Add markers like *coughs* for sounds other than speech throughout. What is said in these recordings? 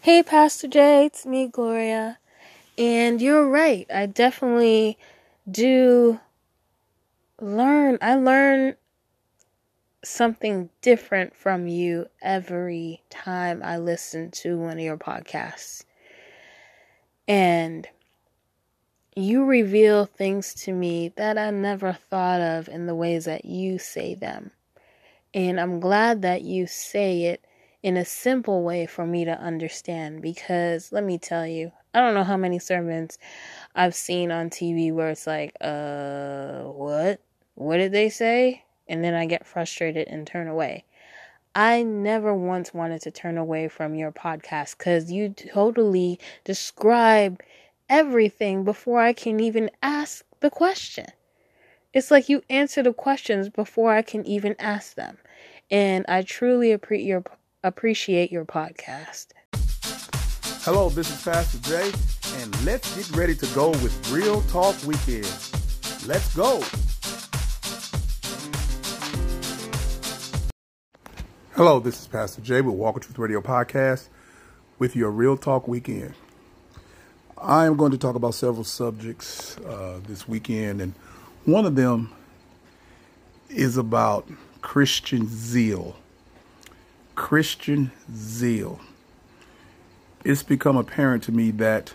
Hey, Pastor Jay, it's me, Gloria. And you're right. I definitely do learn. I learn something different from you every time I listen to one of your podcasts. And you reveal things to me that I never thought of in the ways that you say them. And I'm glad that you say it in a simple way for me to understand because let me tell you, I don't know how many sermons I've seen on TV where it's like, uh, what? What did they say? And then I get frustrated and turn away. I never once wanted to turn away from your podcast because you totally describe everything before I can even ask the question. It's like you answer the questions before I can even ask them. And I truly appreciate your appreciate your podcast. Hello, this is Pastor Jay, and let's get ready to go with Real Talk Weekend. Let's go. Hello, this is Pastor Jay with Walk in Truth Radio Podcast with your Real Talk Weekend. I am going to talk about several subjects uh, this weekend, and one of them is about Christian zeal. Christian zeal. It's become apparent to me that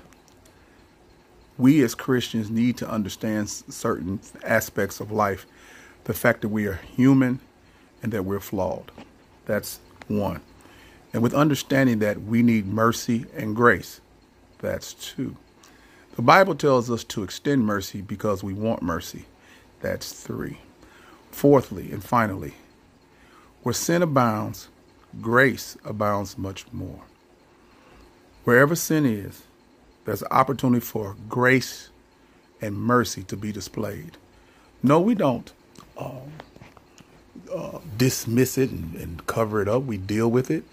we as Christians need to understand certain aspects of life. The fact that we are human and that we're flawed. That's one. And with understanding that we need mercy and grace. That's two. The Bible tells us to extend mercy because we want mercy. That's three. Fourthly and finally, where sin abounds, grace abounds much more. Wherever sin is, there's opportunity for grace and mercy to be displayed. No, we don't uh, uh, dismiss it and, and cover it up. We deal with it,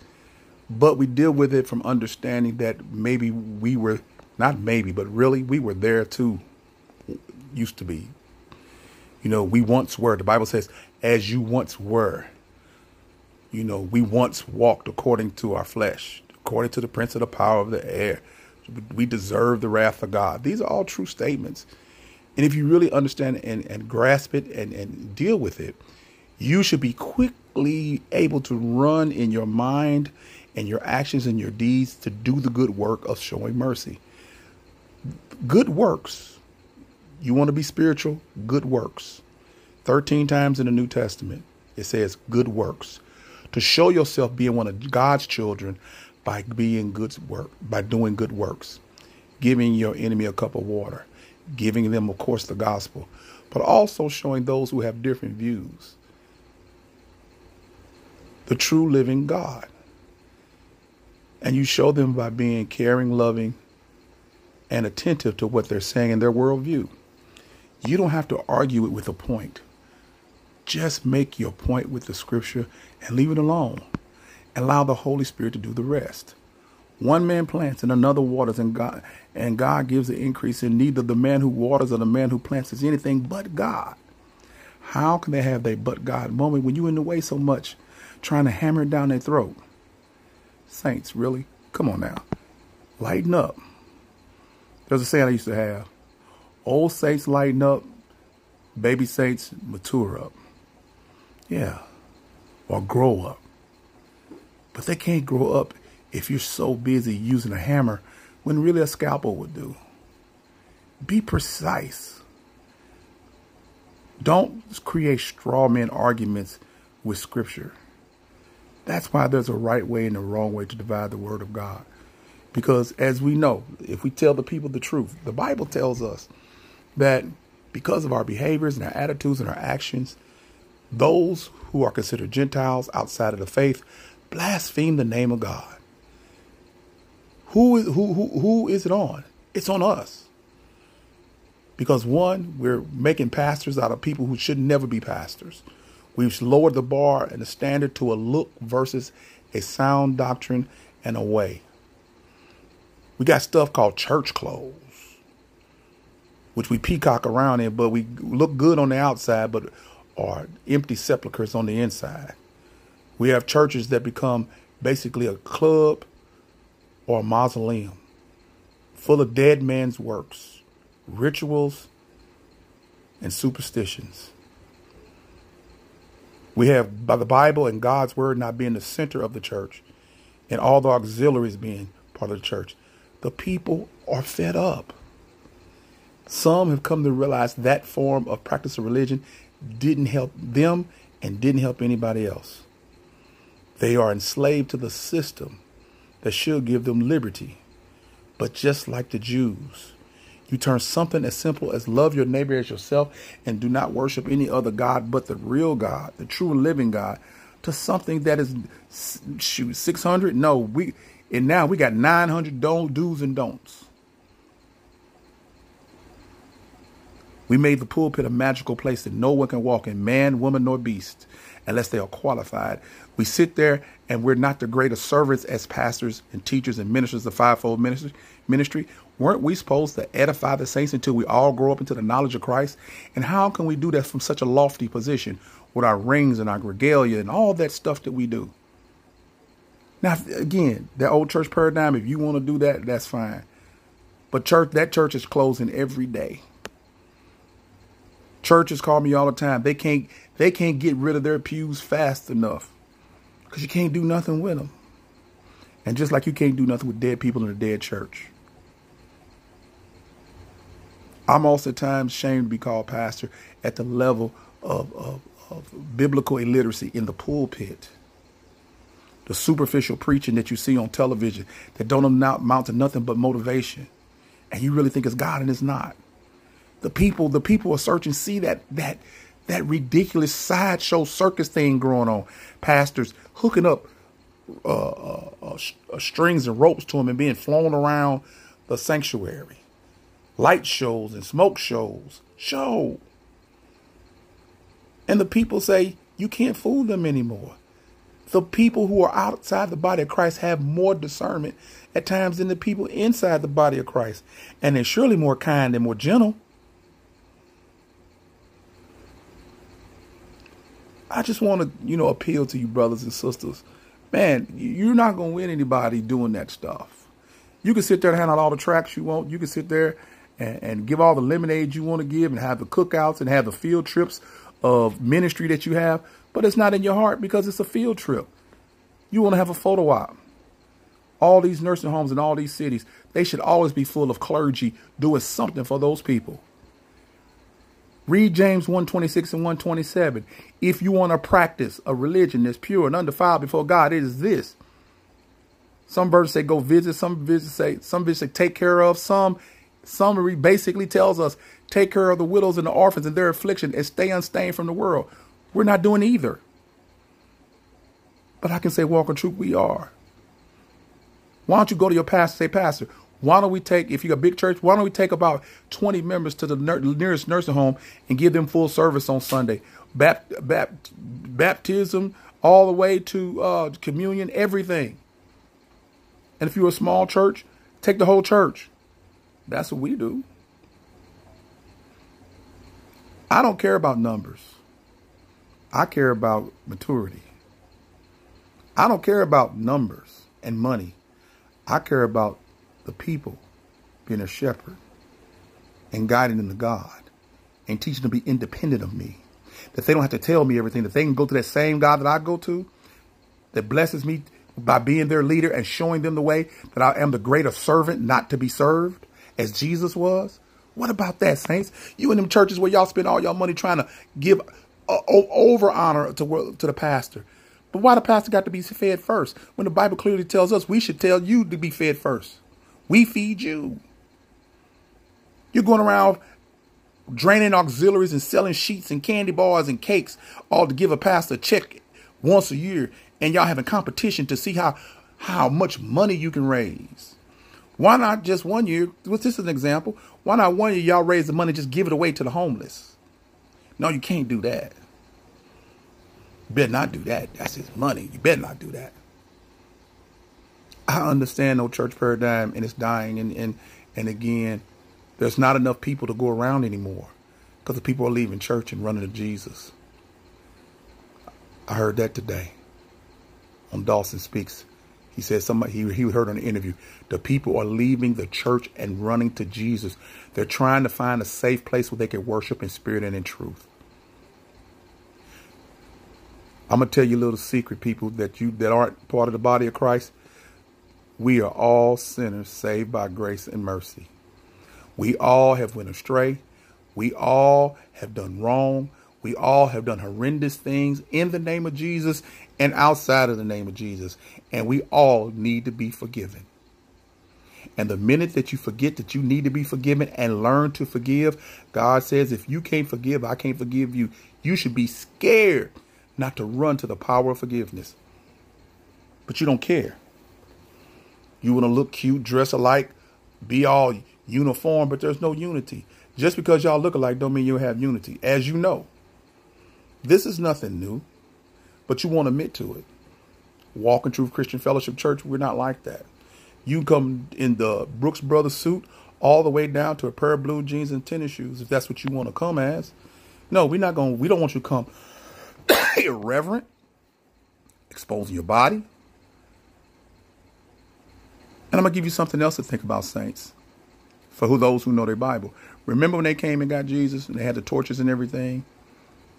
but we deal with it from understanding that maybe we were not maybe, but really we were there too. Used to be. You know, we once were. The Bible says, as you once were. You know, we once walked according to our flesh, according to the prince of the power of the air. We deserve the wrath of God. These are all true statements. And if you really understand and, and grasp it and, and deal with it, you should be quickly able to run in your mind and your actions and your deeds to do the good work of showing mercy. Good works. You want to be spiritual? Good works. 13 times in the New Testament, it says good works to show yourself being one of God's children by being good work, by doing good works, giving your enemy a cup of water, giving them, of course, the gospel, but also showing those who have different views the true living God. And you show them by being caring, loving, and attentive to what they're saying in their worldview. You don't have to argue it with a point. Just make your point with the scripture and leave it alone. Allow the Holy Spirit to do the rest. One man plants and another waters, and God and God gives the increase. And neither the man who waters or the man who plants is anything but God. How can they have their but God moment when you in the way so much, trying to hammer it down their throat? Saints, really? Come on now. Lighten up. There's a saying I used to have. Old saints lighten up, baby saints mature up. Yeah. Or grow up. But they can't grow up if you're so busy using a hammer when really a scalpel would do. Be precise. Don't create straw man arguments with scripture. That's why there's a right way and a wrong way to divide the word of God. Because as we know, if we tell the people the truth, the Bible tells us that because of our behaviors and our attitudes and our actions, those who are considered Gentiles outside of the faith blaspheme the name of God. Who is who who who is it on? It's on us. Because one, we're making pastors out of people who should never be pastors. We've lowered the bar and the standard to a look versus a sound doctrine and a way. We got stuff called church clothes, which we peacock around in, but we look good on the outside, but are empty sepulchres on the inside. We have churches that become basically a club or a mausoleum full of dead man's works, rituals, and superstitions. We have by the Bible and God's word not being the center of the church and all the auxiliaries being part of the church. The people are fed up. Some have come to realize that form of practice of religion didn't help them and didn't help anybody else. They are enslaved to the system that should give them liberty. But just like the Jews, you turn something as simple as love your neighbor as yourself and do not worship any other God but the real God, the true living God, to something that is shoot 600. No, we and now we got 900 don't do's and don'ts. We made the pulpit a magical place that no one can walk in, man, woman, nor beast, unless they are qualified. We sit there and we're not the greatest servants as pastors and teachers and ministers of fivefold ministry. Ministry, weren't we supposed to edify the saints until we all grow up into the knowledge of Christ? And how can we do that from such a lofty position with our rings and our regalia and all that stuff that we do? Now, again, that old church paradigm, if you want to do that, that's fine. But church, that church is closing every day. Churches call me all the time. They can't they can't get rid of their pews fast enough because you can't do nothing with them. And just like you can't do nothing with dead people in a dead church. I'm also times ashamed to be called pastor at the level of, of, of biblical illiteracy in the pulpit the superficial preaching that you see on television that don't amount to nothing but motivation. And you really think it's God and it's not. The people, the people are searching, see that that that ridiculous sideshow circus thing going on. Pastors hooking up uh, uh, uh, uh strings and ropes to them and being flown around the sanctuary. Light shows and smoke shows. Show. And the people say, you can't fool them anymore the people who are outside the body of Christ have more discernment at times than the people inside the body of Christ. And they're surely more kind and more gentle. I just want to, you know, appeal to you, brothers and sisters. Man, you're not going to win anybody doing that stuff. You can sit there and hand out all the tracks you want. You can sit there and, and give all the lemonade you want to give and have the cookouts and have the field trips of ministry that you have but it's not in your heart because it's a field trip. You want to have a photo op. All these nursing homes in all these cities, they should always be full of clergy doing something for those people. Read James 126 and 127. If you want to practice a religion that's pure and undefiled before God, it is this. Some verses say go visit, some verses say some verses say take care of, some summary basically tells us take care of the widows and the orphans and their affliction and stay unstained from the world. We're not doing either. But I can say, walk in truth, we are. Why don't you go to your pastor say, Pastor, why don't we take, if you got a big church, why don't we take about 20 members to the nearest nursing home and give them full service on Sunday? Bapt, bapt, baptism, all the way to uh, communion, everything. And if you're a small church, take the whole church. That's what we do. I don't care about numbers. I care about maturity. I don't care about numbers and money. I care about the people being a shepherd and guiding them to God and teaching them to be independent of me. That they don't have to tell me everything, that they can go to that same God that I go to, that blesses me by being their leader and showing them the way that I am the greater servant, not to be served, as Jesus was. What about that, saints? You in them churches where y'all spend all your money trying to give uh, over honor to to the pastor. But why the pastor got to be fed first? When the Bible clearly tells us we should tell you to be fed first. We feed you. You're going around draining auxiliaries and selling sheets and candy bars and cakes, all to give a pastor a check once a year, and y'all having competition to see how how much money you can raise. Why not just one year? What's this an example? Why not one year y'all raise the money, just give it away to the homeless? No, you can't do that. You better not do that. That's his money. You better not do that. I understand no church paradigm and it's dying and and and again, there's not enough people to go around anymore because the people are leaving church and running to Jesus. I heard that today on Dawson Speaks. He said somebody he, he heard on an interview, the people are leaving the church and running to Jesus. They're trying to find a safe place where they can worship in spirit and in truth. I'm gonna tell you a little secret, people, that you that aren't part of the body of Christ. We are all sinners saved by grace and mercy. We all have went astray. We all have done wrong. We all have done horrendous things in the name of Jesus and outside of the name of Jesus. And we all need to be forgiven. And the minute that you forget that you need to be forgiven and learn to forgive, God says, if you can't forgive, I can't forgive you. You should be scared not to run to the power of forgiveness. But you don't care. You want to look cute, dress alike, be all uniform, but there's no unity. Just because y'all look alike don't mean you have unity, as you know. This is nothing new, but you won't admit to it. Walk in Truth Christian Fellowship Church, we're not like that. You come in the Brooks Brothers suit all the way down to a pair of blue jeans and tennis shoes if that's what you want to come as. No, we're not going we don't want you to come *coughs* irreverent, exposing your body. And I'm going to give you something else to think about, saints, for who those who know their Bible. Remember when they came and got Jesus and they had the torches and everything?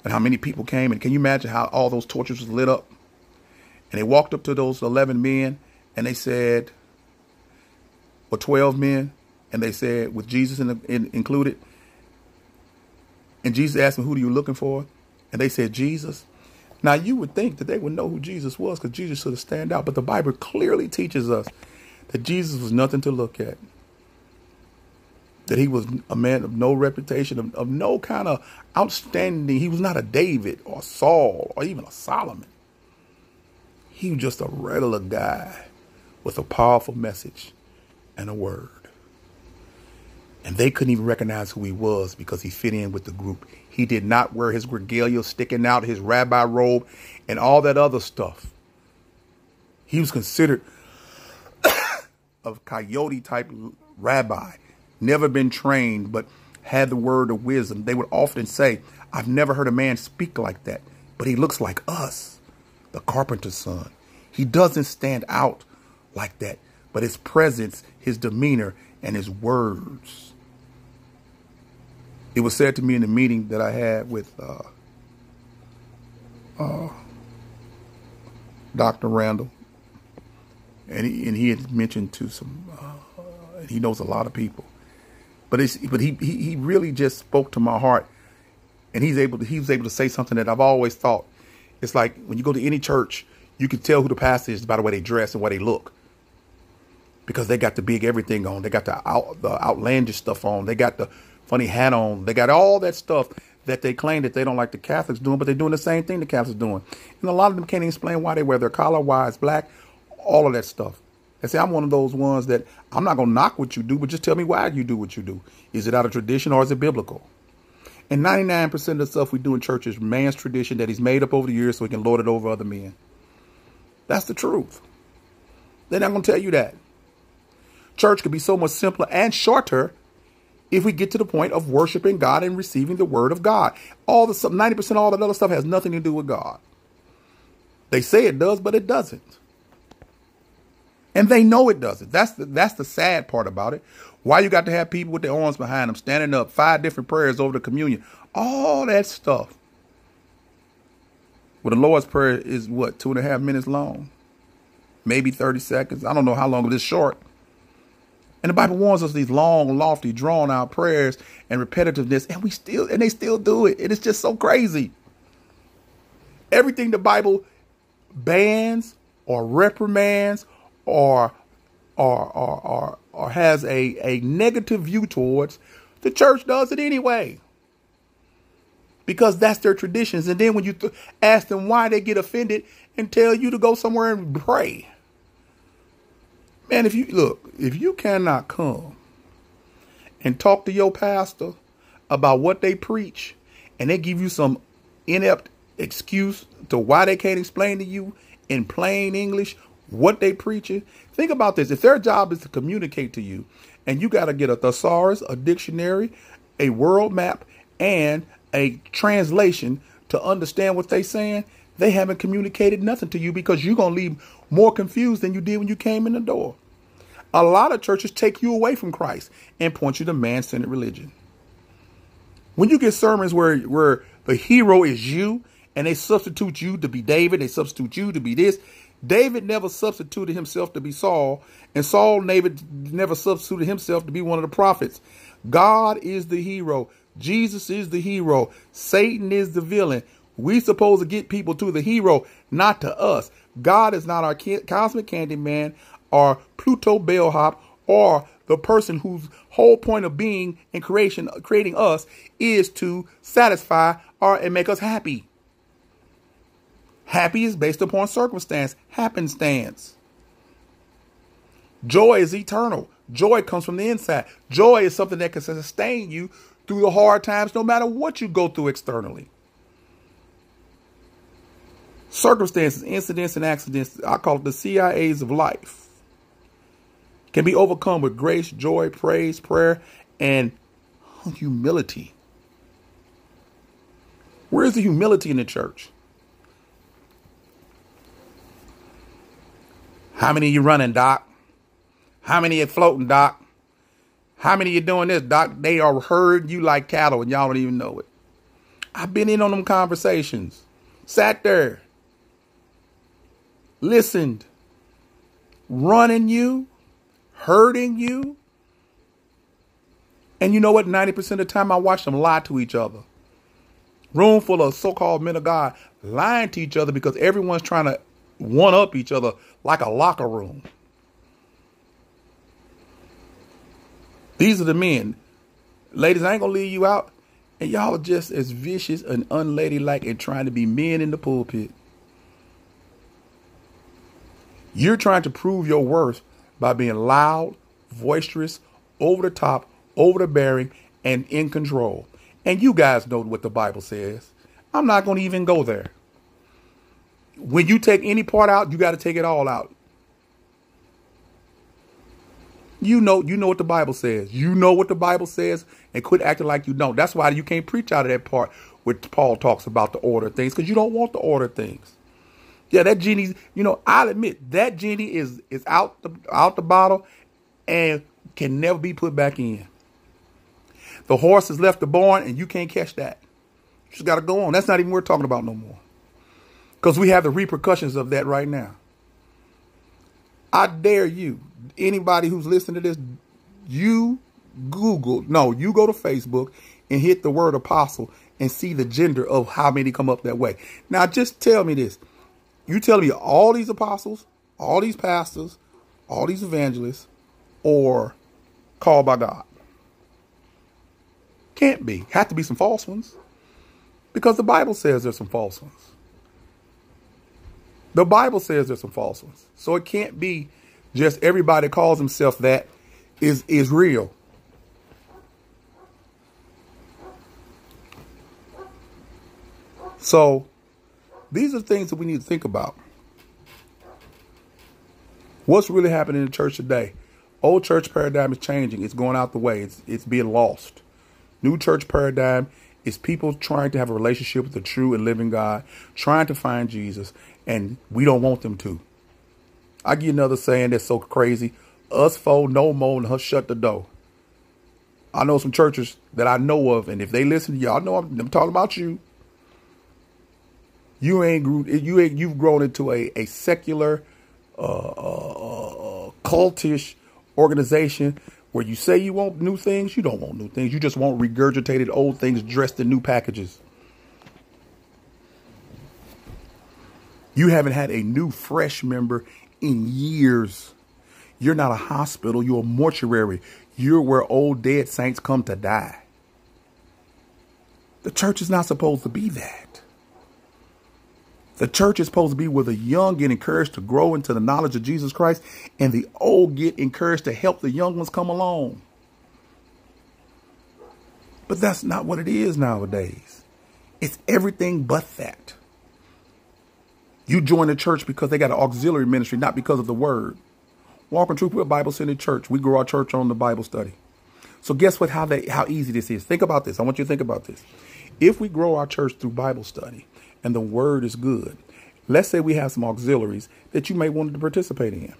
And how many people came? And can you imagine how all those torches was lit up? And they walked up to those 11 men and they said, or 12 men, and they said, with Jesus in the, in, included. And Jesus asked them, Who are you looking for? And they said, Jesus. Now, you would think that they would know who Jesus was because Jesus should have stand out. But the Bible clearly teaches us that Jesus was nothing to look at. That he was a man of no reputation, of, of no kind of outstanding. He was not a David or Saul or even a Solomon. He was just a regular guy with a powerful message and a word. And they couldn't even recognize who he was because he fit in with the group. He did not wear his regalia sticking out, his rabbi robe, and all that other stuff. He was considered a coyote type rabbi, never been trained, but had the word of wisdom. They would often say, I've never heard a man speak like that, but he looks like us, the carpenter's son. He doesn't stand out like that, but his presence, his demeanor, and his words it was said to me in the meeting that I had with uh, uh, Dr. Randall, and he, and he had mentioned to some, uh, he knows a lot of people, but it's, but he, he he really just spoke to my heart, and he's able to he was able to say something that I've always thought. It's like when you go to any church, you can tell who the pastor is by the way they dress and way they look because they got the big everything on. They got the out, the outlandish stuff on. They got the funny hat on. They got all that stuff that they claim that they don't like the Catholics doing, but they're doing the same thing the Catholics doing. And a lot of them can't explain why they wear their collar, why it's black, all of that stuff. They say I'm one of those ones that I'm not gonna knock what you do, but just tell me why you do what you do. Is it out of tradition or is it biblical? And 99% of the stuff we do in church is man's tradition that he's made up over the years so he can lord it over other men. That's the truth. They're not gonna tell you that. Church could be so much simpler and shorter if we get to the point of worshiping God and receiving the word of God. All the 90% of all that other stuff has nothing to do with God. They say it does, but it doesn't. And they know it doesn't. That's the that's the sad part about it. Why you got to have people with their arms behind them standing up, five different prayers over the communion, all that stuff. Well, the Lord's Prayer is what, two and a half minutes long? Maybe 30 seconds. I don't know how long it is short. And the Bible warns us these long, lofty, drawn out prayers and repetitiveness, and we still and they still do it. It is just so crazy. Everything the Bible bans or reprimands or or or or, or has a, a negative view towards, the church does it anyway. Because that's their traditions. And then when you th- ask them why they get offended and tell you to go somewhere and pray. Man, if you look, if you cannot come and talk to your pastor about what they preach and they give you some inept excuse to why they can't explain to you in plain English what they preaching, think about this. If their job is to communicate to you and you got to get a thesaurus, a dictionary, a world map, and a translation to understand what they saying, they haven't communicated nothing to you because you're going to leave more confused than you did when you came in the door. A lot of churches take you away from Christ and point you to man centered religion. When you get sermons where, where the hero is you and they substitute you to be David, they substitute you to be this. David never substituted himself to be Saul, and Saul never substituted himself to be one of the prophets. God is the hero. Jesus is the hero. Satan is the villain. We supposed to get people to the hero, not to us. God is not our cosmic candy man, or Pluto bellhop, or the person whose whole point of being and creation, creating us, is to satisfy or and make us happy. Happy is based upon circumstance, happenstance. Joy is eternal. Joy comes from the inside. Joy is something that can sustain you through the hard times, no matter what you go through externally. Circumstances, incidents, and accidents, I call it the CIAs of life, can be overcome with grace, joy, praise, prayer, and humility. Where's the humility in the church? How many you running, Doc? How many you floating, Doc? How many you doing this, Doc? They are herding you like cattle and y'all don't even know it. I've been in on them conversations. Sat there. Listened. Running you. Hurting you. And you know what? 90% of the time I watch them lie to each other. Room full of so-called men of God lying to each other because everyone's trying to one up each other like a locker room. These are the men. Ladies, I ain't gonna leave you out. And y'all are just as vicious and unladylike and trying to be men in the pulpit. You're trying to prove your worth by being loud, boisterous, over the top, over the bearing, and in control. And you guys know what the Bible says. I'm not going to even go there when you take any part out, you got to take it all out. You know, you know what the Bible says. You know what the Bible says, and quit acting like you don't. That's why you can't preach out of that part where Paul talks about the order of things, because you don't want the order of things. Yeah, that genie's. You know, I'll admit that genie is is out the out the bottle, and can never be put back in. The horse has left the barn, and you can't catch that. You just got to go on. That's not even worth talking about no more. Because we have the repercussions of that right now. I dare you, anybody who's listening to this, you Google, no, you go to Facebook and hit the word apostle and see the gender of how many come up that way. Now, just tell me this. You tell me all these apostles, all these pastors, all these evangelists, or called by God. Can't be. Have to be some false ones. Because the Bible says there's some false ones. The Bible says there's some false ones. So it can't be just everybody calls himself that is is real. So these are things that we need to think about. What's really happening in the church today? Old church paradigm is changing. It's going out the way. It's it's being lost. New church paradigm is people trying to have a relationship with the true and living God, trying to find Jesus, and we don't want them to. I you another saying that's so crazy. Us four no more and her shut the door. I know some churches that I know of, and if they listen, to y'all know I'm, I'm talking about you. You ain't grew, you ain't you've grown into a a secular, uh, uh, uh, cultish organization where you say you want new things. You don't want new things. You just want regurgitated old things dressed in new packages. You haven't had a new fresh member in years. You're not a hospital, you're a mortuary. You're where old dead saints come to die. The church is not supposed to be that. The church is supposed to be where the young get encouraged to grow into the knowledge of Jesus Christ and the old get encouraged to help the young ones come along. But that's not what it is nowadays. It's everything but that. You join the church because they got an auxiliary ministry, not because of the word. Walk in Truth, we're a Bible centered church. We grow our church on the Bible study. So guess what? How they how easy this is. Think about this. I want you to think about this. If we grow our church through Bible study and the word is good, Let's say we have some auxiliaries that you may want to participate in.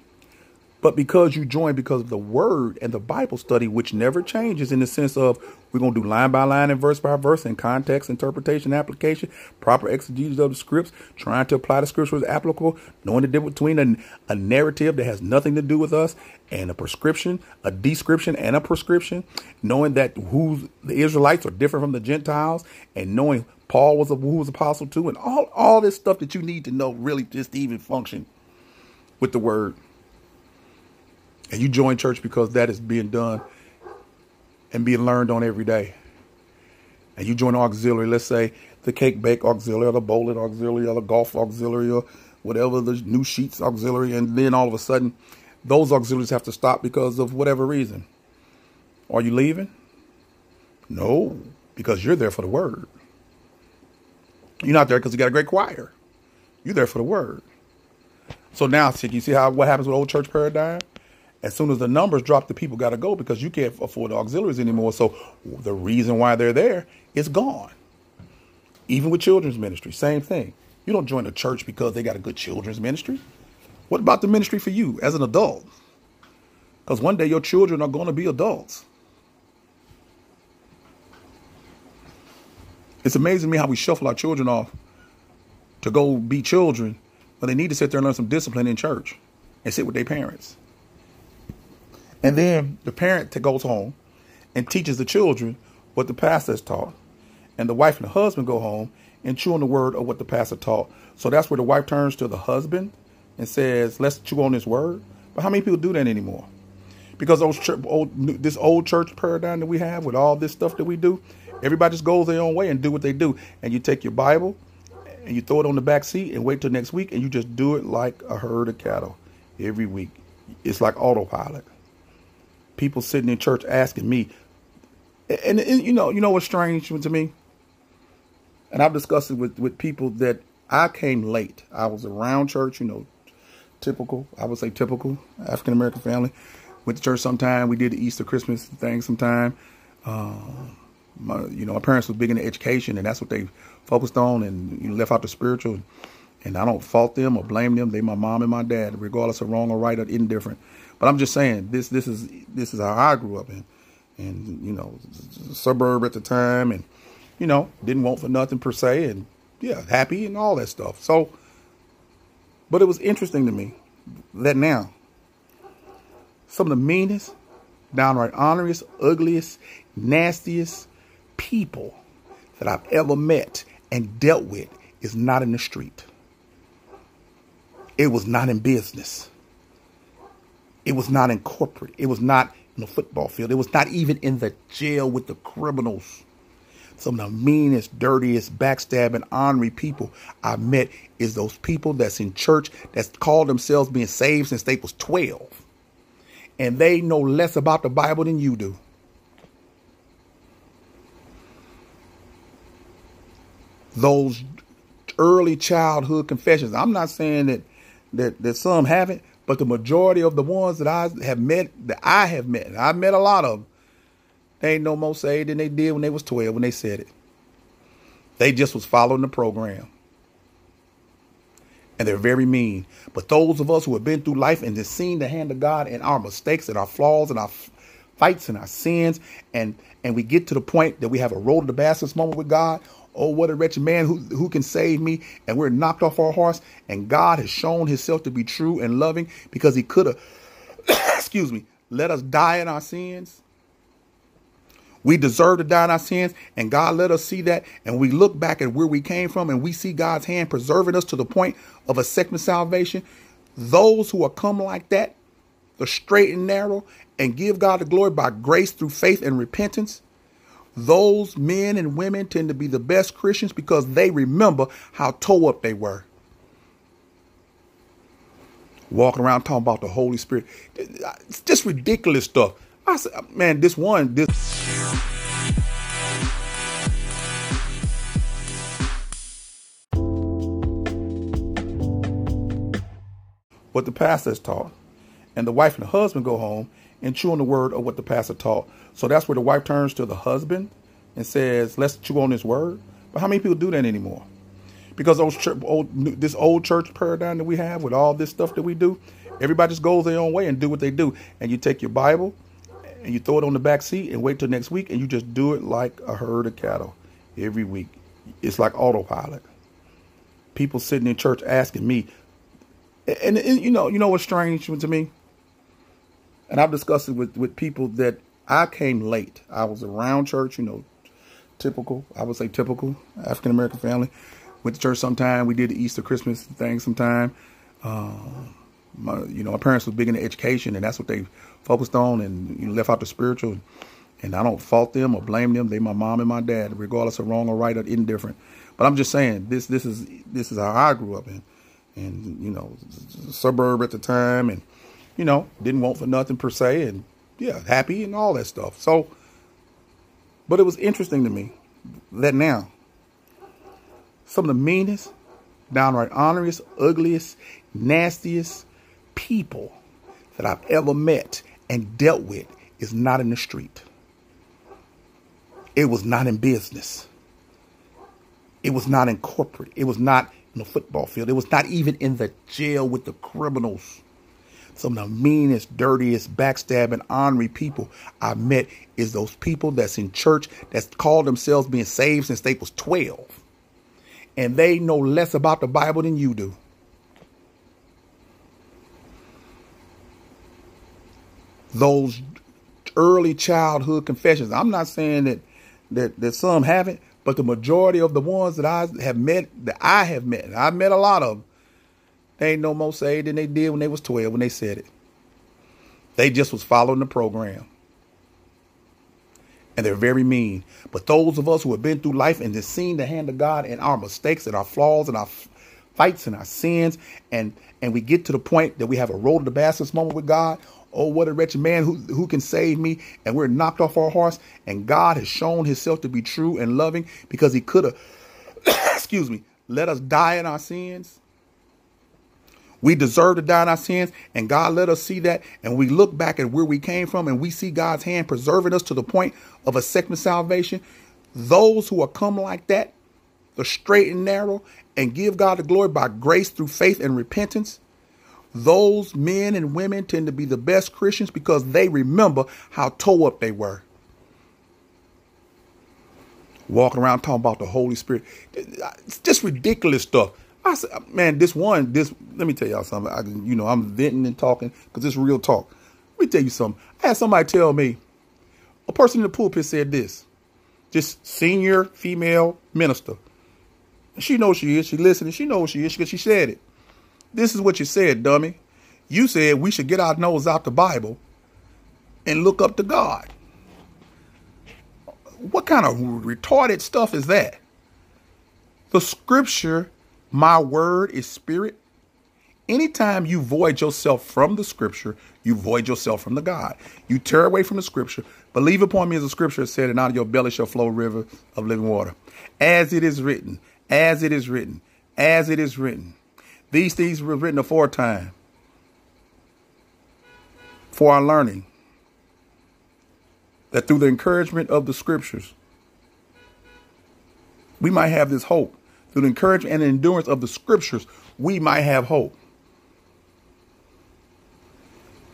But because you join because of the word and the Bible study, which never changes in the sense of we're going to do line by line and verse by verse and context, interpretation, application, proper exegesis of the scripts, trying to apply the scriptures applicable, knowing the difference between a, a narrative that has nothing to do with us and a prescription, a description and a prescription, knowing that who the Israelites are different from the Gentiles and knowing Paul was a, who was apostle to and all, all this stuff that you need to know really just to even function with the word and you join church because that is being done and being learned on every day. And you join auxiliary, let's say the cake bake auxiliary or the bowling auxiliary or the golf auxiliary or whatever the new sheets auxiliary, and then all of a sudden those auxiliaries have to stop because of whatever reason. Are you leaving? No, because you're there for the word. You're not there because you got a great choir. You're there for the word. So now, see, you see how what happens with old church paradigm? As soon as the numbers drop, the people got to go because you can't afford auxiliaries anymore. So the reason why they're there is gone. Even with children's ministry, same thing. You don't join a church because they got a good children's ministry. What about the ministry for you as an adult? Because one day your children are going to be adults. It's amazing me how we shuffle our children off to go be children when they need to sit there and learn some discipline in church and sit with their parents. And then the parent goes home and teaches the children what the pastor has taught. And the wife and the husband go home and chew on the word of what the pastor taught. So that's where the wife turns to the husband and says, let's chew on this word. But how many people do that anymore? Because those old, this old church paradigm that we have with all this stuff that we do, everybody just goes their own way and do what they do. And you take your Bible and you throw it on the back seat and wait till next week and you just do it like a herd of cattle every week. It's like autopilot people sitting in church asking me, and, and, you know, you know what's strange to me, and I've discussed it with with people that I came late. I was around church, you know, typical. I would say typical African American family. Went to church sometime. We did the Easter Christmas thing sometime. Uh, my, you know, my parents was big into education, and that's what they focused on, and you know, left out the spiritual. And I don't fault them or blame them. They my mom and my dad, regardless of wrong or right or indifferent. But I'm just saying this this is this is how I grew up in, and you know, suburb at the time, and you know, didn't want for nothing per se, and yeah, happy and all that stuff. So, but it was interesting to me that now some of the meanest, downright honoriest, ugliest, nastiest people that I've ever met and dealt with is not in the street. It was not in business. It was not in corporate. It was not in the football field. It was not even in the jail with the criminals. Some of the meanest, dirtiest, backstabbing, ornery people I met is those people that's in church that's called themselves being saved since they was 12. And they know less about the Bible than you do. Those early childhood confessions. I'm not saying that that, that some haven't, but the majority of the ones that I have met, that I have met, I've met a lot of them, they ain't no more saved than they did when they was 12 when they said it. They just was following the program. And they're very mean. But those of us who have been through life and just seen the hand of God and our mistakes and our flaws and our fights and our sins, and and we get to the point that we have a road to Damascus moment with God, Oh, what a wretched man who, who can save me. And we're knocked off our horse. And God has shown himself to be true and loving because he could have, *coughs* excuse me, let us die in our sins. We deserve to die in our sins, and God let us see that. And we look back at where we came from, and we see God's hand preserving us to the point of a second salvation. Those who are come like that, the straight and narrow, and give God the glory by grace through faith and repentance, those men and women tend to be the best Christians because they remember how toe up they were. Walking around talking about the Holy Spirit. It's just ridiculous stuff. I said, man, this one, this. What the pastor has taught. And the wife and the husband go home and chew on the word of what the pastor taught. So that's where the wife turns to the husband and says, let's chew on this word. But how many people do that anymore? because those old, this old church paradigm that we have with all this stuff that we do, everybody just goes their own way and do what they do. And you take your Bible and you throw it on the back seat and wait till next week and you just do it like a herd of cattle every week. It's like autopilot. People sitting in church asking me, and, and you know, you know what's strange to me? And I've discussed it with, with people that I came late. I was around church, you know, typical, I would say typical African American family. Went to church sometime. We did the Easter Christmas thing sometime. Uh, my, you know, my parents were big into education, and that's what they focused on, and you know, left out the spiritual. And I don't fault them or blame them. They my mom and my dad, regardless of wrong or right or indifferent. But I'm just saying this this is this is how I grew up in, and you know, suburb at the time, and you know, didn't want for nothing per se, and yeah, happy and all that stuff. So, but it was interesting to me that now some of the meanest, downright honoriest, ugliest, nastiest people that I've ever met and dealt with is not in the street. It was not in business. It was not in corporate. It was not in the football field. It was not even in the jail with the criminals. Some of the meanest, dirtiest, backstabbing, ornery people I've met is those people that's in church that's called themselves being saved since they was 12. And they know less about the Bible than you do. Those early childhood confessions. I'm not saying that that, that some haven't, but the majority of the ones that I have met, that I have met, I've met a lot of them, they ain't no more saved than they did when they was 12 when they said it. They just was following the program. And they're very mean. But those of us who have been through life and have seen the hand of God and our mistakes and our flaws and our fights and our sins, and and we get to the point that we have a roll to Damascus moment with God, Oh, what a wretched man who, who can save me. And we're knocked off our horse. And God has shown himself to be true and loving because he could have, *coughs* excuse me, let us die in our sins. We deserve to die in our sins, and God let us see that. And we look back at where we came from, and we see God's hand preserving us to the point of a second salvation. Those who are come like that, the straight and narrow, and give God the glory by grace through faith and repentance, those men and women tend to be the best Christians because they remember how toe up they were. Walking around talking about the Holy Spirit. It's just ridiculous stuff. I said, man, this one, this, let me tell y'all something. I, can, you know, I'm venting and talking because it's real talk. Let me tell you something. I had somebody tell me, a person in the pulpit said this, just senior female minister. She knows she is. She listening. She knows she is because she said it. This is what you said, dummy. You said we should get our nose out the Bible and look up to God. What kind of retarded stuff is that? The scripture, my word is spirit. Anytime you void yourself from the scripture, you void yourself from the God. You tear away from the scripture. Believe upon me, as the scripture said, and out of your belly shall flow a river of living water. As it is written, as it is written, as it is written. These things were written aforetime for our learning, that through the encouragement of the scriptures, we might have this hope. Through the encouragement and endurance of the scriptures, we might have hope.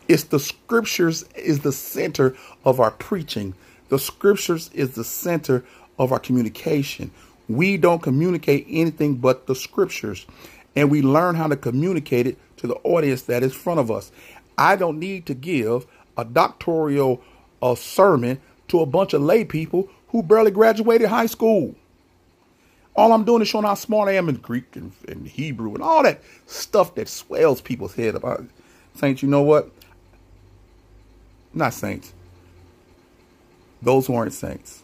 It's the scriptures is the center of our preaching. The scriptures is the center of our communication. We don't communicate anything but the scriptures and we learn how to communicate it to the audience that is in front of us. I don't need to give a doctoral a sermon to a bunch of lay people who barely graduated high school. All I'm doing is showing how smart I am in Greek and, and Hebrew and all that stuff that swells people's head about. Saints, you know what? Not saints. Those who aren't saints.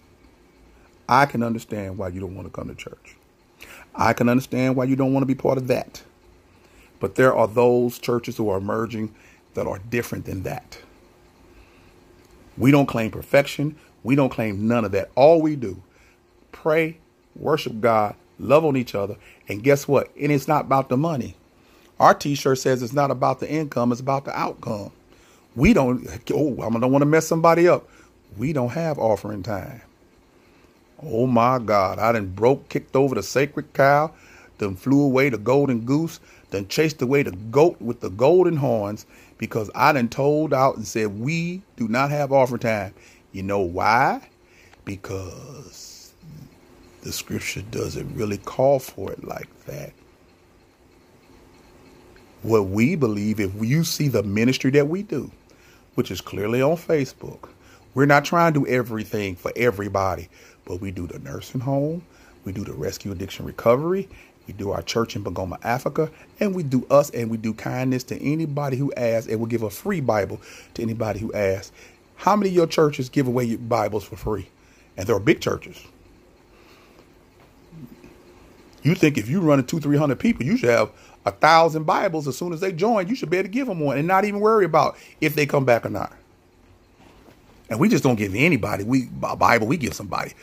I can understand why you don't want to come to church. I can understand why you don't want to be part of that. But there are those churches who are emerging that are different than that. We don't claim perfection. We don't claim none of that. All we do, pray, worship God, love on each other, and guess what? And it's not about the money. Our t-shirt says it's not about the income, it's about the outcome. We don't, oh, I don't want to mess somebody up. We don't have offering time. Oh my God, I done broke, kicked over the sacred cow, then flew away the golden goose, then chased away the goat with the golden horns, because I done told out and said, We do not have offering time. You know why? Because the scripture doesn't really call for it like that. What we believe, if you see the ministry that we do, which is clearly on Facebook, we're not trying to do everything for everybody, but we do the nursing home, we do the rescue addiction recovery, we do our church in Bungoma, Africa, and we do us and we do kindness to anybody who asks, and we'll give a free Bible to anybody who asks. How many of your churches give away your Bibles for free? And there are big churches. You think if you run two, three hundred people, you should have a thousand Bibles as soon as they join. You should be able to give them one and not even worry about if they come back or not. And we just don't give anybody we a Bible. We give somebody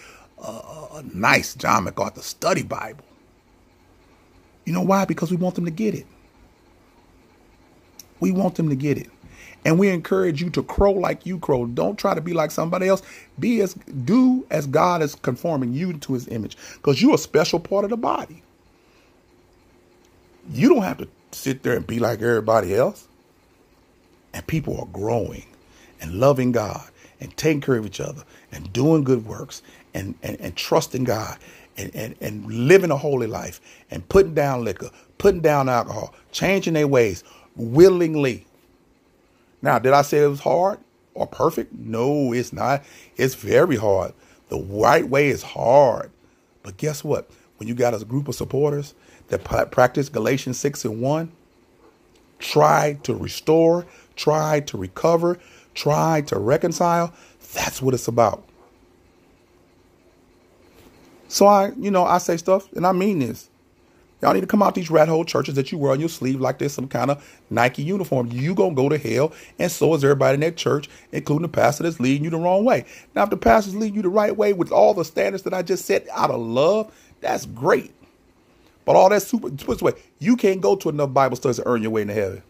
a, a nice John MacArthur study Bible. You know why? Because we want them to get it. We want them to get it. And we encourage you to crow like you crow. Don't try to be like somebody else. Be as do as God is conforming you to his image. Because you're a special part of the body. You don't have to sit there and be like everybody else. And people are growing and loving God and taking care of each other and doing good works and, and, and trusting God and, and, and living a holy life and putting down liquor, putting down alcohol, changing their ways willingly. Now, did I say it was hard or perfect? No, it's not. It's very hard. The right way is hard. But guess what? When you got a group of supporters that practice Galatians 6 and 1, try to restore, try to recover, try to reconcile, that's what it's about. So I, you know, I say stuff and I mean this. Y'all need to come out these rat hole churches that you wear on your sleeve like there's some kind of Nike uniform. You gonna go to hell, and so is everybody in that church, including the pastor that's leading you the wrong way. Now, if the pastor's leading you the right way with all the standards that I just set out of love, that's great. But all that super this way, you can't go to enough Bible studies to earn your way into heaven.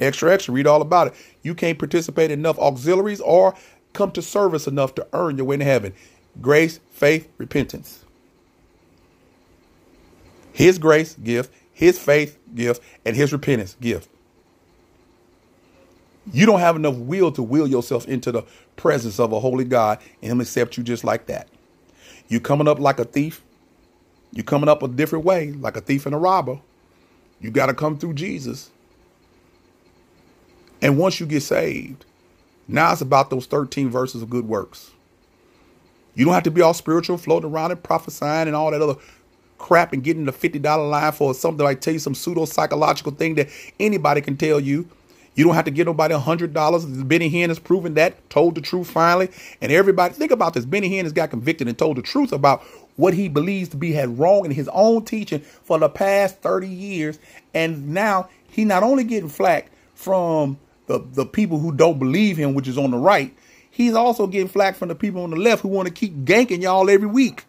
Extra, extra, read all about it. You can't participate enough auxiliaries or come to service enough to earn your way into heaven. Grace, faith, repentance. His grace gift, his faith gift, and his repentance gift. You don't have enough will to will yourself into the presence of a holy God and him accept you just like that. You coming up like a thief. You coming up a different way, like a thief and a robber. You got to come through Jesus. And once you get saved, now it's about those 13 verses of good works. You don't have to be all spiritual, floating around and prophesying and all that other crap and getting the $50 line for something like tell you some pseudo psychological thing that anybody can tell you. You don't have to give nobody a hundred dollars. Benny Hinn has proven that, told the truth finally. And everybody think about this. Benny Hinn has got convicted and told the truth about what he believes to be had wrong in his own teaching for the past 30 years. And now he not only getting flack from the, the people who don't believe him, which is on the right, he's also getting flack from the people on the left who want to keep ganking y'all every week.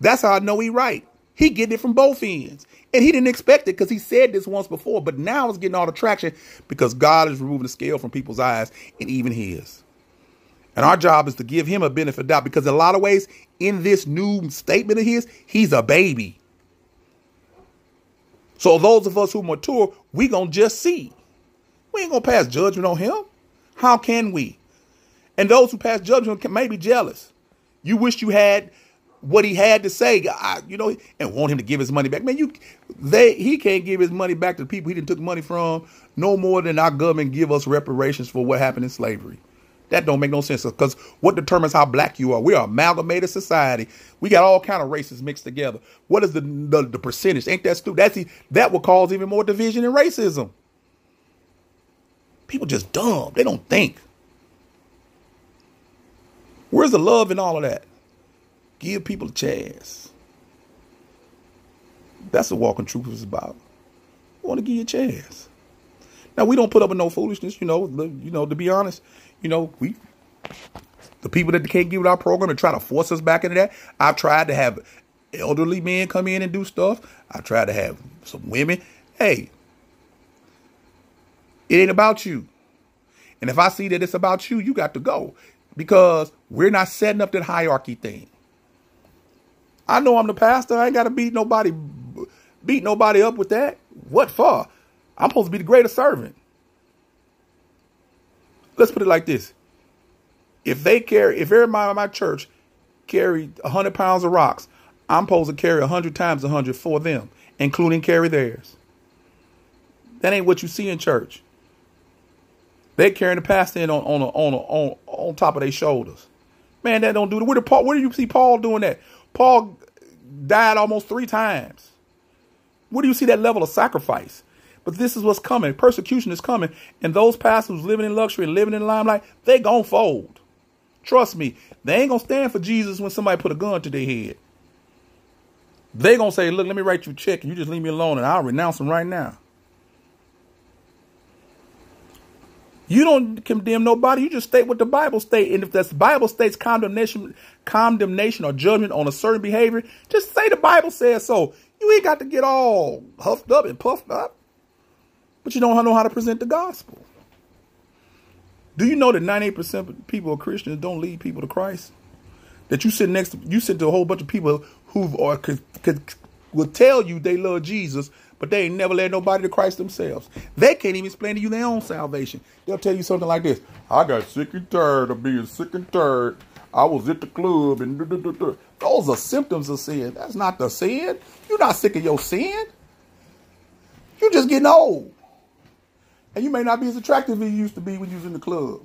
That's how I know he right. He getting it from both ends. And he didn't expect it because he said this once before, but now it's getting all the traction because God is removing the scale from people's eyes and even his. And our job is to give him a benefit of doubt because in a lot of ways, in this new statement of his, he's a baby. So those of us who mature, we gonna just see. We ain't gonna pass judgment on him. How can we? And those who pass judgment may be jealous. You wish you had what he had to say, I, you know, and want him to give his money back. Man, you, they, he can't give his money back to the people he didn't took money from no more than our government give us reparations for what happened in slavery. That don't make no sense because what determines how black you are? We are amalgamated society. We got all kind of races mixed together. What is the the, the percentage? Ain't that stupid? That's that will cause even more division and racism. People just dumb. They don't think. Where's the love in all of that? Give people a chance. That's what Walk in Truth is about. I want to give you a chance. Now we don't put up with no foolishness, you know. You know, to be honest, you know, we the people that can't give with our program and try to force us back into that. I've tried to have elderly men come in and do stuff. I've tried to have some women. Hey, it ain't about you. And if I see that it's about you, you got to go because we're not setting up that hierarchy thing. I know I'm the pastor. I ain't got to beat nobody, beat nobody up with that. What for? I'm supposed to be the greater servant. Let's put it like this. If they carry, if everybody in my church carry 100 pounds of rocks, I'm supposed to carry 100 times 100 for them, including carry theirs. That ain't what you see in church. They carrying the pastor in on on a, on a, on on top of their shoulders. Man, that don't do it. Where, Paul, where do you see Paul doing that? Paul died almost three times. Where do you see that level of sacrifice? But this is what's coming. Persecution is coming. And those pastors living in luxury and living in limelight, they gonna fold. Trust me, they ain't gonna stand for Jesus when somebody put a gun to their head. They gonna say, look, let me write you a check and you just leave me alone and I'll renounce them right now. You don't condemn nobody. You just state what the Bible states. And if the Bible states condemnation, condemnation or judgment on a certain behavior, just say the Bible says so. You ain't got to get all huffed up and puffed up. But you don't know how to present the gospel. Do you know that 98% of people are Christians don't lead people to Christ? That you sit next to you sit to a whole bunch of people who are could, could will tell you they love Jesus, but they ain't never led nobody to Christ themselves. They can't even explain to you their own salvation. They'll tell you something like this: "I got sick and tired of being sick and tired. I was at the club and those are symptoms of sin. That's not the sin. You're not sick of your sin. You're just getting old, and you may not be as attractive as you used to be when you was in the club."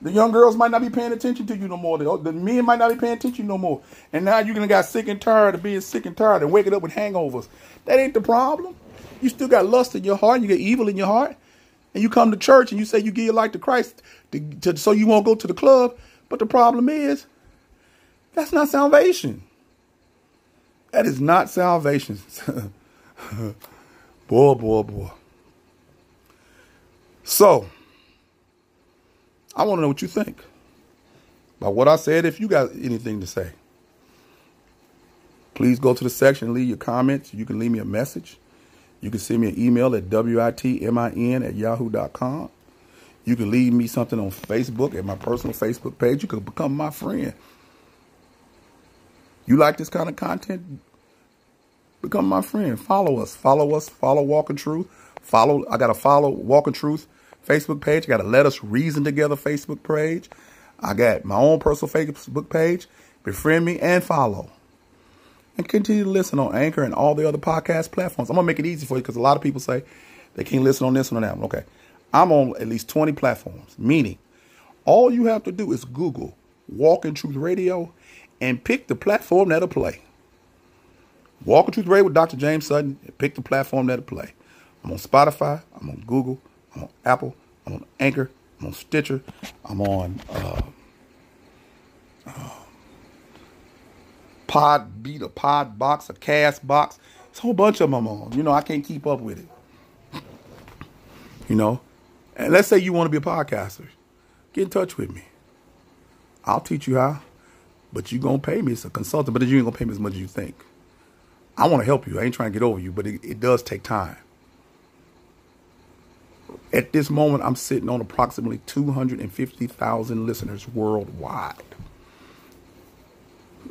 The young girls might not be paying attention to you no more. The, the men might not be paying attention no more. And now you're gonna got sick and tired of being sick and tired and waking up with hangovers. That ain't the problem. You still got lust in your heart. You get evil in your heart. And you come to church and you say you give your life to Christ to, to, so you won't go to the club. But the problem is, that's not salvation. That is not salvation. *laughs* boy, boy, boy. So, I want to know what you think about what I said. If you got anything to say, please go to the section leave your comments. You can leave me a message. You can send me an email at witmin at yahoo.com. You can leave me something on Facebook at my personal Facebook page. You can become my friend. You like this kind of content? Become my friend. Follow us. Follow us. Follow Walk in Truth. Follow. I got to follow Walk in Truth Facebook page. I got a Let Us Reason Together Facebook page. I got my own personal Facebook page. Befriend me and follow. And continue to listen on Anchor and all the other podcast platforms. I'm going to make it easy for you because a lot of people say they can't listen on this one or that one. Okay. I'm on at least 20 platforms, meaning all you have to do is Google Walk in Truth Radio and pick the platform that'll play. Walk in Truth Radio with Dr. James Sutton, pick the platform that'll play. I'm on Spotify, I'm on Google, I'm on Apple. I'm on Anchor. I'm on Stitcher. I'm on uh, uh, Pod Beat, a Pod Box, a Cast Box. It's a whole bunch of them I'm on. You know, I can't keep up with it. You know, and let's say you want to be a podcaster, get in touch with me. I'll teach you how, but you're gonna pay me as a consultant, but you ain't gonna pay me as much as you think. I want to help you. I ain't trying to get over you, but it, it does take time. At this moment, I'm sitting on approximately 250,000 listeners worldwide.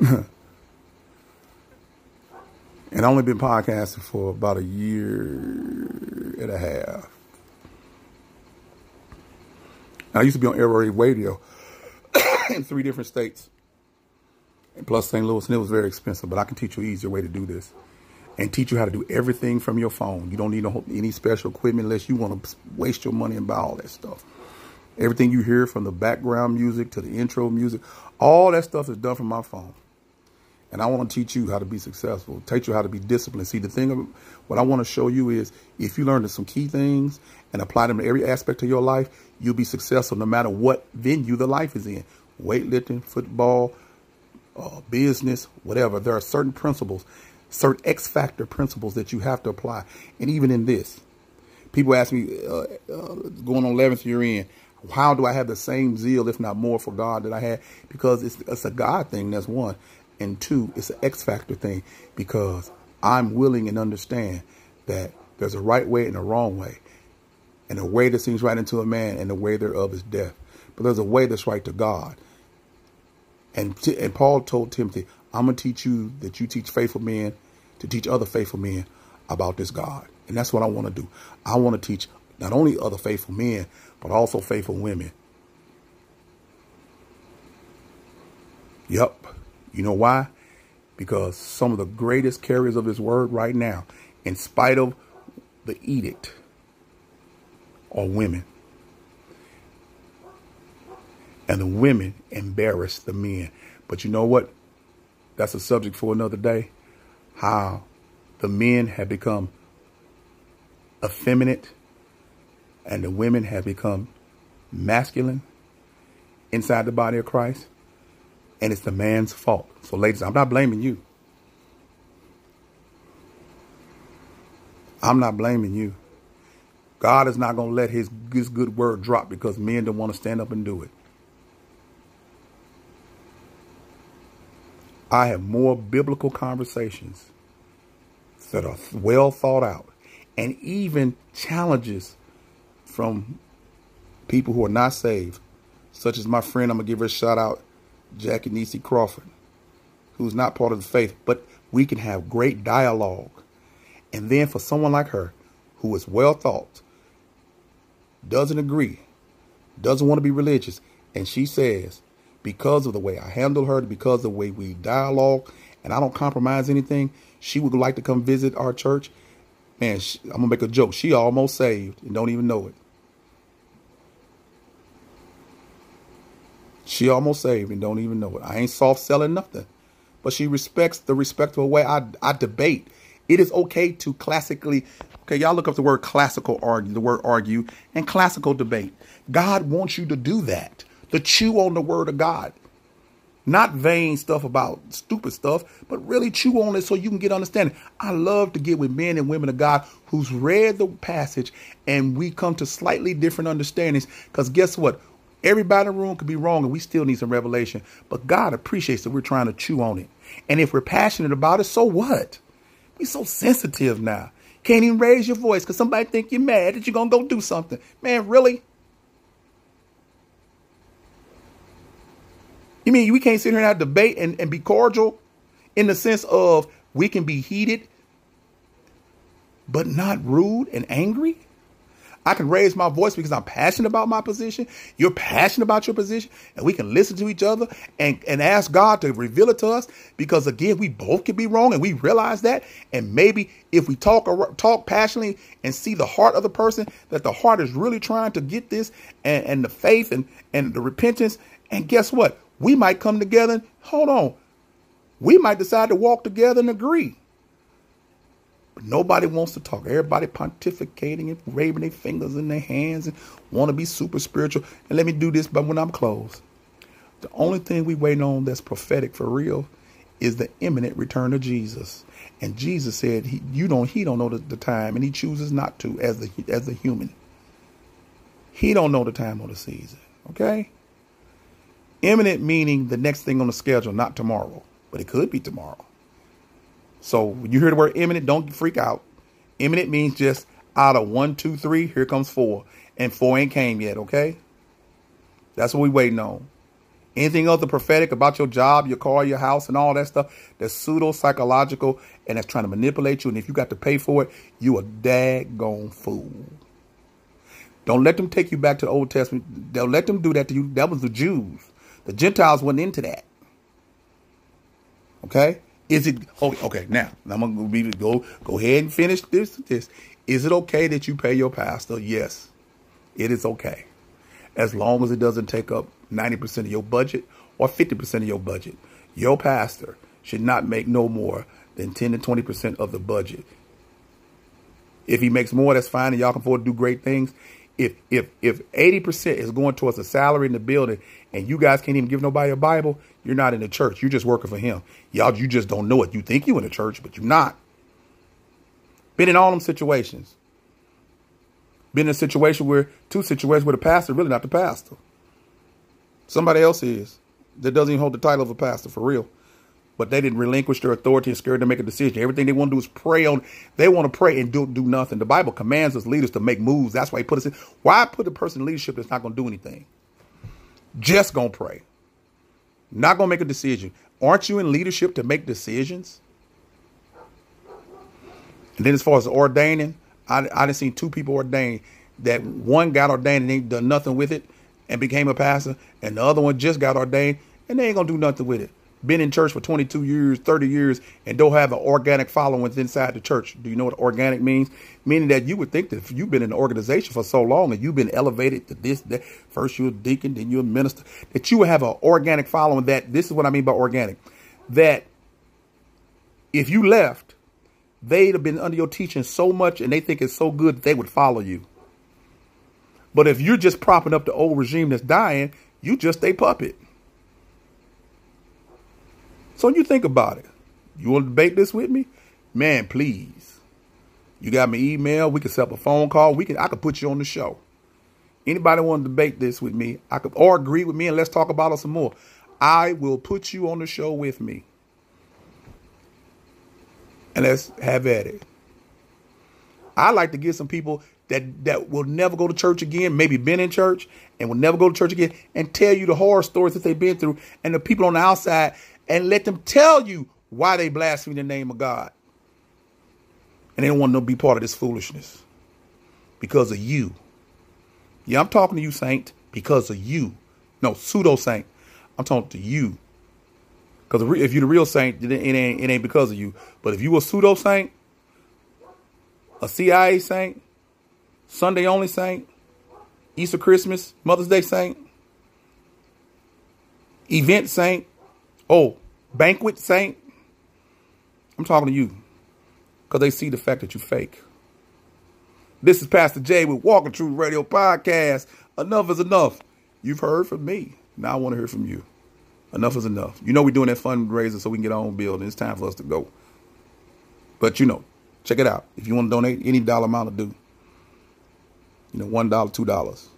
*laughs* and I've only been podcasting for about a year and a half. I used to be on air radio *coughs* in three different states, plus St. Louis, and it was very expensive. But I can teach you an easier way to do this and teach you how to do everything from your phone. You don't need any special equipment unless you want to waste your money and buy all that stuff. Everything you hear from the background music to the intro music, all that stuff is done from my phone. And I want to teach you how to be successful, teach you how to be disciplined. See, the thing, of, what I want to show you is if you learn some key things and apply them to every aspect of your life, you'll be successful no matter what venue the life is in. Weightlifting, football, uh, business, whatever. There are certain principles certain X factor principles that you have to apply. And even in this, people ask me, uh, uh, going on 11th year in, how do I have the same zeal, if not more, for God that I had? Because it's, it's a God thing, that's one. And two, it's an X factor thing because I'm willing and understand that there's a right way and a wrong way. And a way that seems right unto a man and the way thereof is death. But there's a way that's right to God. And, and Paul told Timothy, I'm going to teach you that you teach faithful men to teach other faithful men about this God. And that's what I want to do. I want to teach not only other faithful men, but also faithful women. Yep. You know why? Because some of the greatest carriers of this word right now, in spite of the edict, are women. And the women embarrass the men. But you know what? That's a subject for another day. How the men have become effeminate and the women have become masculine inside the body of Christ. And it's the man's fault. So, ladies, I'm not blaming you. I'm not blaming you. God is not going to let his, his good word drop because men don't want to stand up and do it. I have more biblical conversations that are well thought out and even challenges from people who are not saved, such as my friend, I'm going to give her a shout out, Jackie Nisi Crawford, who's not part of the faith, but we can have great dialogue. And then for someone like her, who is well thought, doesn't agree, doesn't want to be religious, and she says, because of the way I handle her, because of the way we dialogue, and I don't compromise anything, she would like to come visit our church. Man, she, I'm going to make a joke. She almost saved and don't even know it. She almost saved and don't even know it. I ain't soft selling nothing. But she respects the respectful way I, I debate. It is okay to classically, okay, y'all look up the word classical argue, the word argue, and classical debate. God wants you to do that to chew on the word of God. Not vain stuff about stupid stuff, but really chew on it so you can get understanding. I love to get with men and women of God who's read the passage and we come to slightly different understandings. Because guess what? Everybody in the room could be wrong and we still need some revelation. But God appreciates that we're trying to chew on it. And if we're passionate about it, so what? We're so sensitive now. Can't even raise your voice because somebody think you're mad that you're going to go do something. Man, really? You mean we can't sit here and have debate and, and be cordial in the sense of we can be heated, but not rude and angry? I can raise my voice because I'm passionate about my position. You're passionate about your position, and we can listen to each other and, and ask God to reveal it to us. Because again, we both can be wrong, and we realize that. And maybe if we talk talk passionately and see the heart of the person, that the heart is really trying to get this, and, and the faith and and the repentance. And guess what? We might come together. and Hold on. We might decide to walk together and agree. But nobody wants to talk. Everybody pontificating and waving their fingers in their hands and want to be super spiritual. And let me do this but when I'm closed. The only thing we wait on that's prophetic for real is the imminent return of Jesus. And Jesus said, he, "You don't. He don't know the, the, time, and he chooses not to as the as the human. He don't know the time or the season. Okay. Imminent meaning the next thing on the schedule, not tomorrow, but it could be tomorrow. So when you hear the word imminent, don't freak out. Imminent means just out of one, two, three, here comes four. And four ain't came yet, okay? That's what we waiting on. Anything else prophetic about your job, your car, your house, and all that stuff that's pseudo psychological and that's trying to manipulate you. And if you got to pay for it, you a daggone fool. Don't let them take you back to the Old Testament. Don't let them do that to you. That was the Jews. The Gentiles went into that. Okay? Is it oh, okay? Okay, now I'm gonna be go go ahead and finish this. This is it okay that you pay your pastor? Yes, it is okay, as long as it doesn't take up ninety percent of your budget or fifty percent of your budget. Your pastor should not make no more than ten to twenty percent of the budget. If he makes more, that's fine, and y'all can afford to do great things if if if eighty percent is going towards a salary in the building, and you guys can't even give nobody a Bible, you're not in the church. You're just working for him. Y'all, you just don't know it. You think you in the church, but you're not. Been in all them situations. Been in a situation where two situations where the pastor really not the pastor. Somebody else is that doesn't even hold the title of a pastor for real but they didn't relinquish their authority and scared to make a decision. Everything they want to do is pray on. They want to pray and do do nothing. The Bible commands us leaders to make moves. That's why He put us in. Why put a person in leadership that's not going to do anything? Just gonna pray, not gonna make a decision. Aren't you in leadership to make decisions? And then as far as ordaining, I I didn't see two people ordained that one got ordained and ain't done nothing with it and became a pastor, and the other one just got ordained and they ain't gonna do nothing with it. Been in church for 22 years, 30 years, and don't have an organic following inside the church. Do you know what organic means? Meaning that you would think that if you've been in the organization for so long and you've been elevated to this, that first you're a deacon, then you're a minister, that you would have an organic following. That this is what I mean by organic. That if you left, they'd have been under your teaching so much and they think it's so good that they would follow you. But if you're just propping up the old regime that's dying, you just a puppet. So when you think about it. You want to debate this with me? Man, please. You got my email. We can set up a phone call. We can I could put you on the show. Anybody want to debate this with me? I could or agree with me and let's talk about it some more. I will put you on the show with me. And let's have at it. I like to get some people that that will never go to church again, maybe been in church and will never go to church again, and tell you the horror stories that they've been through, and the people on the outside, and let them tell you why they blaspheme the name of God. And they don't want to be part of this foolishness because of you. Yeah, I'm talking to you, saint, because of you. No, pseudo saint. I'm talking to you. Because if you're the real saint, it ain't, it ain't because of you. But if you a pseudo saint, a CIA saint, Sunday only saint, Easter Christmas, Mother's Day saint, event saint, oh, banquet saint. I'm talking to you because they see the fact that you fake. This is Pastor Jay with Walk in Truth Radio Podcast. Enough is enough. You've heard from me. Now I want to hear from you. Enough is enough. You know we're doing that fundraiser so we can get our own building. It's time for us to go. But you know, check it out. If you want to donate any dollar amount to do, you know, one dollar, two dollars.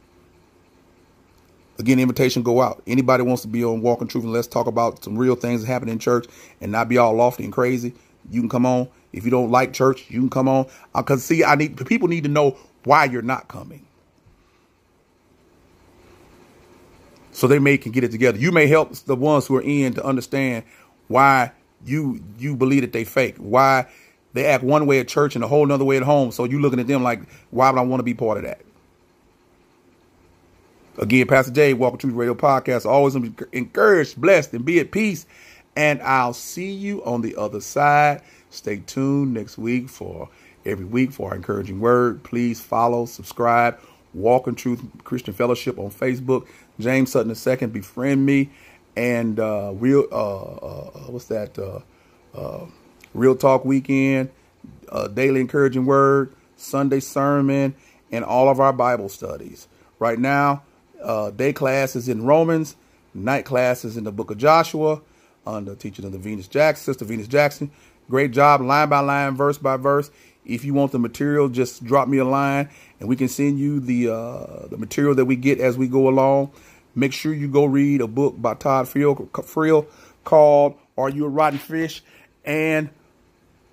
Again, invitation go out. Anybody wants to be on Walk in Truth and let's talk about some real things that happen in church and not be all lofty and crazy. You can come on. If you don't like church, you can come on. Because uh, see, I need people need to know why you're not coming. So they may can get it together. You may help the ones who are in to understand why you you believe that they fake. Why they act one way at church and a whole other way at home. So you looking at them like, why would I want to be part of that? Again, Pastor Jay, Walk in Truth Radio Podcast. Always encouraged, blessed, and be at peace. And I'll see you on the other side. Stay tuned next week for every week for our encouraging word. Please follow, subscribe, Walk in Truth Christian Fellowship on Facebook. James Sutton II, befriend me. And uh, real, uh, uh, what's that? Uh, uh, real Talk Weekend, uh, Daily Encouraging Word, Sunday Sermon, and all of our Bible studies. Right now, uh, day class is in Romans. Night class is in the book of Joshua under teaching of the Venus Jackson, Sister Venus Jackson. Great job, line by line, verse by verse. If you want the material, just drop me a line, and we can send you the uh, the material that we get as we go along. Make sure you go read a book by Todd Friel, called "Are You a Rotten Fish?" and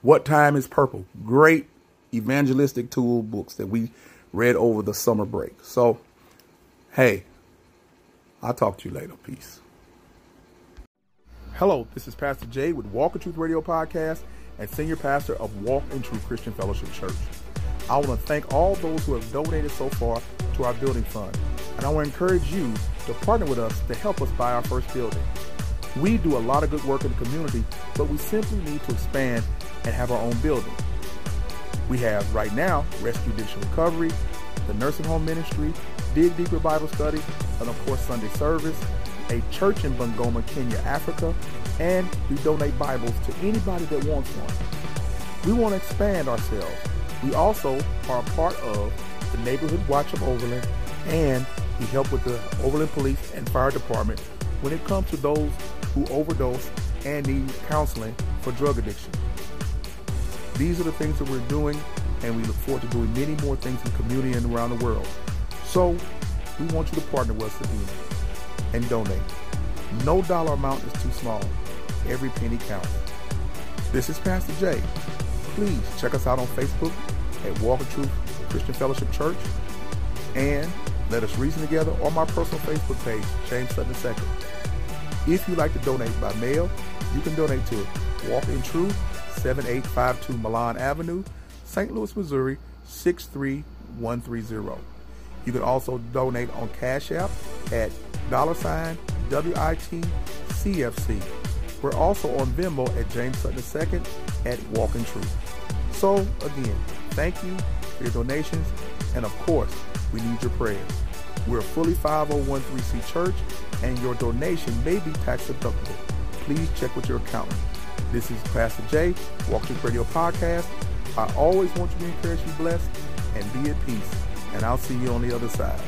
"What Time Is Purple." Great evangelistic tool books that we read over the summer break. So Hey, I'll talk to you later. Peace. Hello, this is Pastor Jay with Walk in Truth Radio Podcast and Senior Pastor of Walk in Truth Christian Fellowship Church. I want to thank all those who have donated so far to our building fund, and I want to encourage you to partner with us to help us buy our first building. We do a lot of good work in the community, but we simply need to expand and have our own building. We have right now Rescue Addiction Recovery, the Nursing Home Ministry, Dig Deeper Bible Study, and of course Sunday Service, a church in Bungoma, Kenya, Africa, and we donate Bibles to anybody that wants one. We want to expand ourselves. We also are a part of the Neighborhood Watch of Overland, and we help with the Overland Police and Fire Department when it comes to those who overdose and need counseling for drug addiction. These are the things that we're doing, and we look forward to doing many more things in community and around the world. So we want you to partner with us again and donate. No dollar amount is too small. Every penny counts. This is Pastor Jay. Please check us out on Facebook at Walk in Truth Christian Fellowship Church and let us reason together on my personal Facebook page, James Sutton II. If you'd like to donate by mail, you can donate to Walk in Truth, 7852 Milan Avenue, St. Louis, Missouri, 63130. You can also donate on Cash App at dollar sign WITCFC. We're also on Venmo at James Sutton II at Walk in Truth. So, again, thank you for your donations, and of course, we need your prayers. We're a fully 5013C church, and your donation may be tax deductible. Please check with your accountant. This is Pastor Jay, Walk Truth Radio Podcast. I always want you to encourage you blessed and be at peace. And I'll see you on the other side.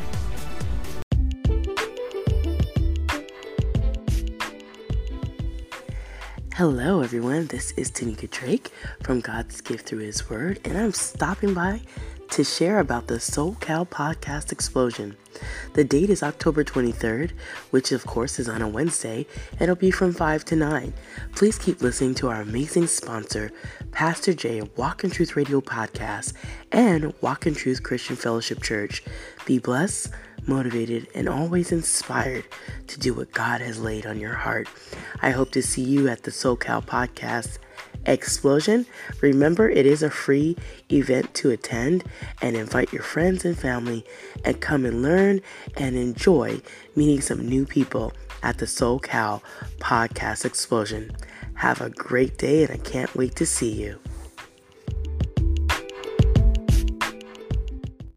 Hello, everyone. This is Tanika Drake from God's Gift Through His Word, and I'm stopping by to share about the SoCal Podcast Explosion. The date is October 23rd, which of course is on a Wednesday. It'll be from 5 to 9. Please keep listening to our amazing sponsor, Pastor J Walk in Truth Radio Podcast, and Walk in Truth Christian Fellowship Church. Be blessed motivated, and always inspired to do what God has laid on your heart. I hope to see you at the SoCal Podcast Explosion. Remember, it is a free event to attend and invite your friends and family and come and learn and enjoy meeting some new people at the SoCal Podcast Explosion. Have a great day, and I can't wait to see you.